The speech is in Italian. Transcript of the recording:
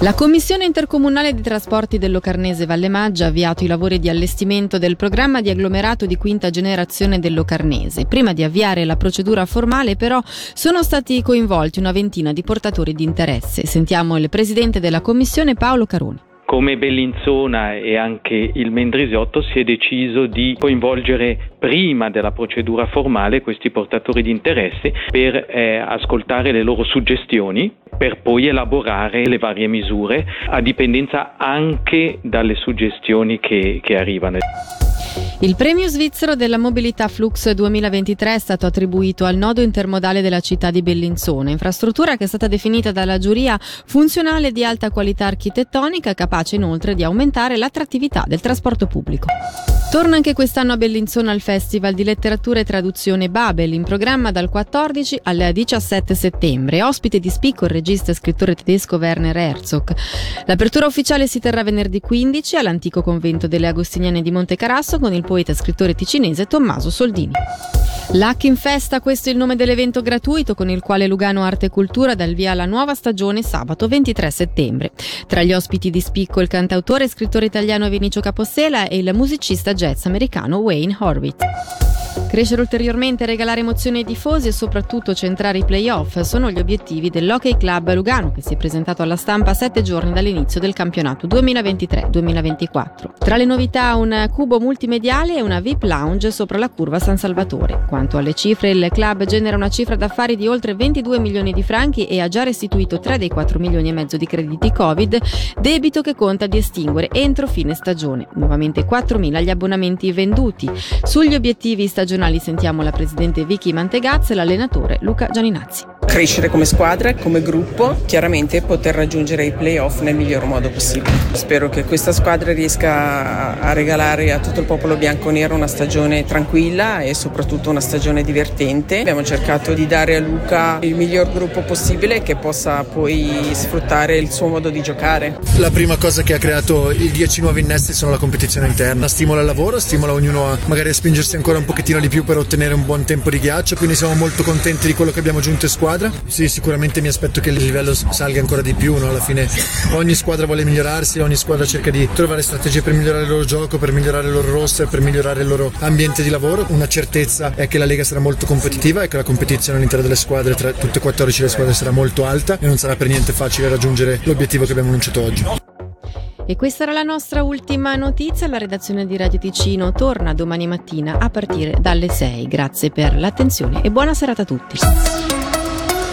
La Commissione intercomunale di trasporti del Locarnese Valle Maggia ha avviato i lavori di allestimento del programma di agglomerato di quinta generazione del Locarnese. Prima di avviare la procedura formale però sono stati coinvolti una ventina di portatori di interesse. Sentiamo il presidente della Commissione Paolo Caroni. Come Bellinzona e anche il Mendrisiotto si è deciso di coinvolgere prima della procedura formale questi portatori di interesse per eh, ascoltare le loro suggestioni per poi elaborare le varie misure a dipendenza anche dalle suggestioni che, che arrivano. Il premio svizzero della mobilità Flux 2023 è stato attribuito al nodo intermodale della città di Bellinzona, infrastruttura che è stata definita dalla giuria funzionale di alta qualità architettonica, capace inoltre di aumentare l'attrattività del trasporto pubblico. Torna anche quest'anno a Bellinzona il Festival di Letteratura e Traduzione Babel, in programma dal 14 al 17 settembre. Ospite di spicco il regista e scrittore tedesco Werner Herzog. L'apertura ufficiale si terrà venerdì 15 all'antico convento delle Agostiniane di Monte Carasso con il poeta e scrittore ticinese Tommaso Soldini. L'Hack in Festa, questo è il nome dell'evento gratuito con il quale Lugano Arte e Cultura dà il via alla nuova stagione sabato 23 settembre. Tra gli ospiti di spicco il cantautore e scrittore italiano Vinicio Capossela e il musicista jazz americano Wayne Horvitz. Crescere ulteriormente, regalare emozioni ai tifosi e soprattutto centrare i playoff sono gli obiettivi dell'Hockey Club Lugano che si è presentato alla stampa sette giorni dall'inizio del campionato 2023-2024. Tra le novità un cubo multimediale e una VIP lounge sopra la curva San Salvatore. Quanto alle cifre, il club genera una cifra d'affari di oltre 22 milioni di franchi e ha già restituito 3 dei 4 milioni e mezzo di crediti Covid, debito che conta di estinguere entro fine stagione. Nuovamente 4 mila gli abbonamenti venduti. Sugli obiettivi stagionali nazionali sentiamo la presidente Vicky Mantegazza e l'allenatore Luca Gianinazzi crescere come squadra, come gruppo, chiaramente poter raggiungere i playoff nel miglior modo possibile. Spero che questa squadra riesca a regalare a tutto il popolo bianco-nero una stagione tranquilla e soprattutto una stagione divertente. Abbiamo cercato di dare a Luca il miglior gruppo possibile che possa poi sfruttare il suo modo di giocare. La prima cosa che ha creato i 10 nuovi innesti sono la competizione interna, stimola il lavoro, stimola ognuno a magari a spingersi ancora un pochettino di più per ottenere un buon tempo di ghiaccio, quindi siamo molto contenti di quello che abbiamo aggiunto in squadra squadra. Sì, sicuramente mi aspetto che il livello salga ancora di più. No? Alla fine ogni squadra vuole migliorarsi, ogni squadra cerca di trovare strategie per migliorare il loro gioco, per migliorare il loro roster, per migliorare il loro ambiente di lavoro. Una certezza è che la Lega sarà molto competitiva e che la competizione all'interno delle squadre, tra tutte e 14 le squadre, sarà molto alta e non sarà per niente facile raggiungere l'obiettivo che abbiamo annunciato oggi. E questa era la nostra ultima notizia. La redazione di Radio Ticino torna domani mattina a partire dalle 6. Grazie per l'attenzione e buona serata a tutti.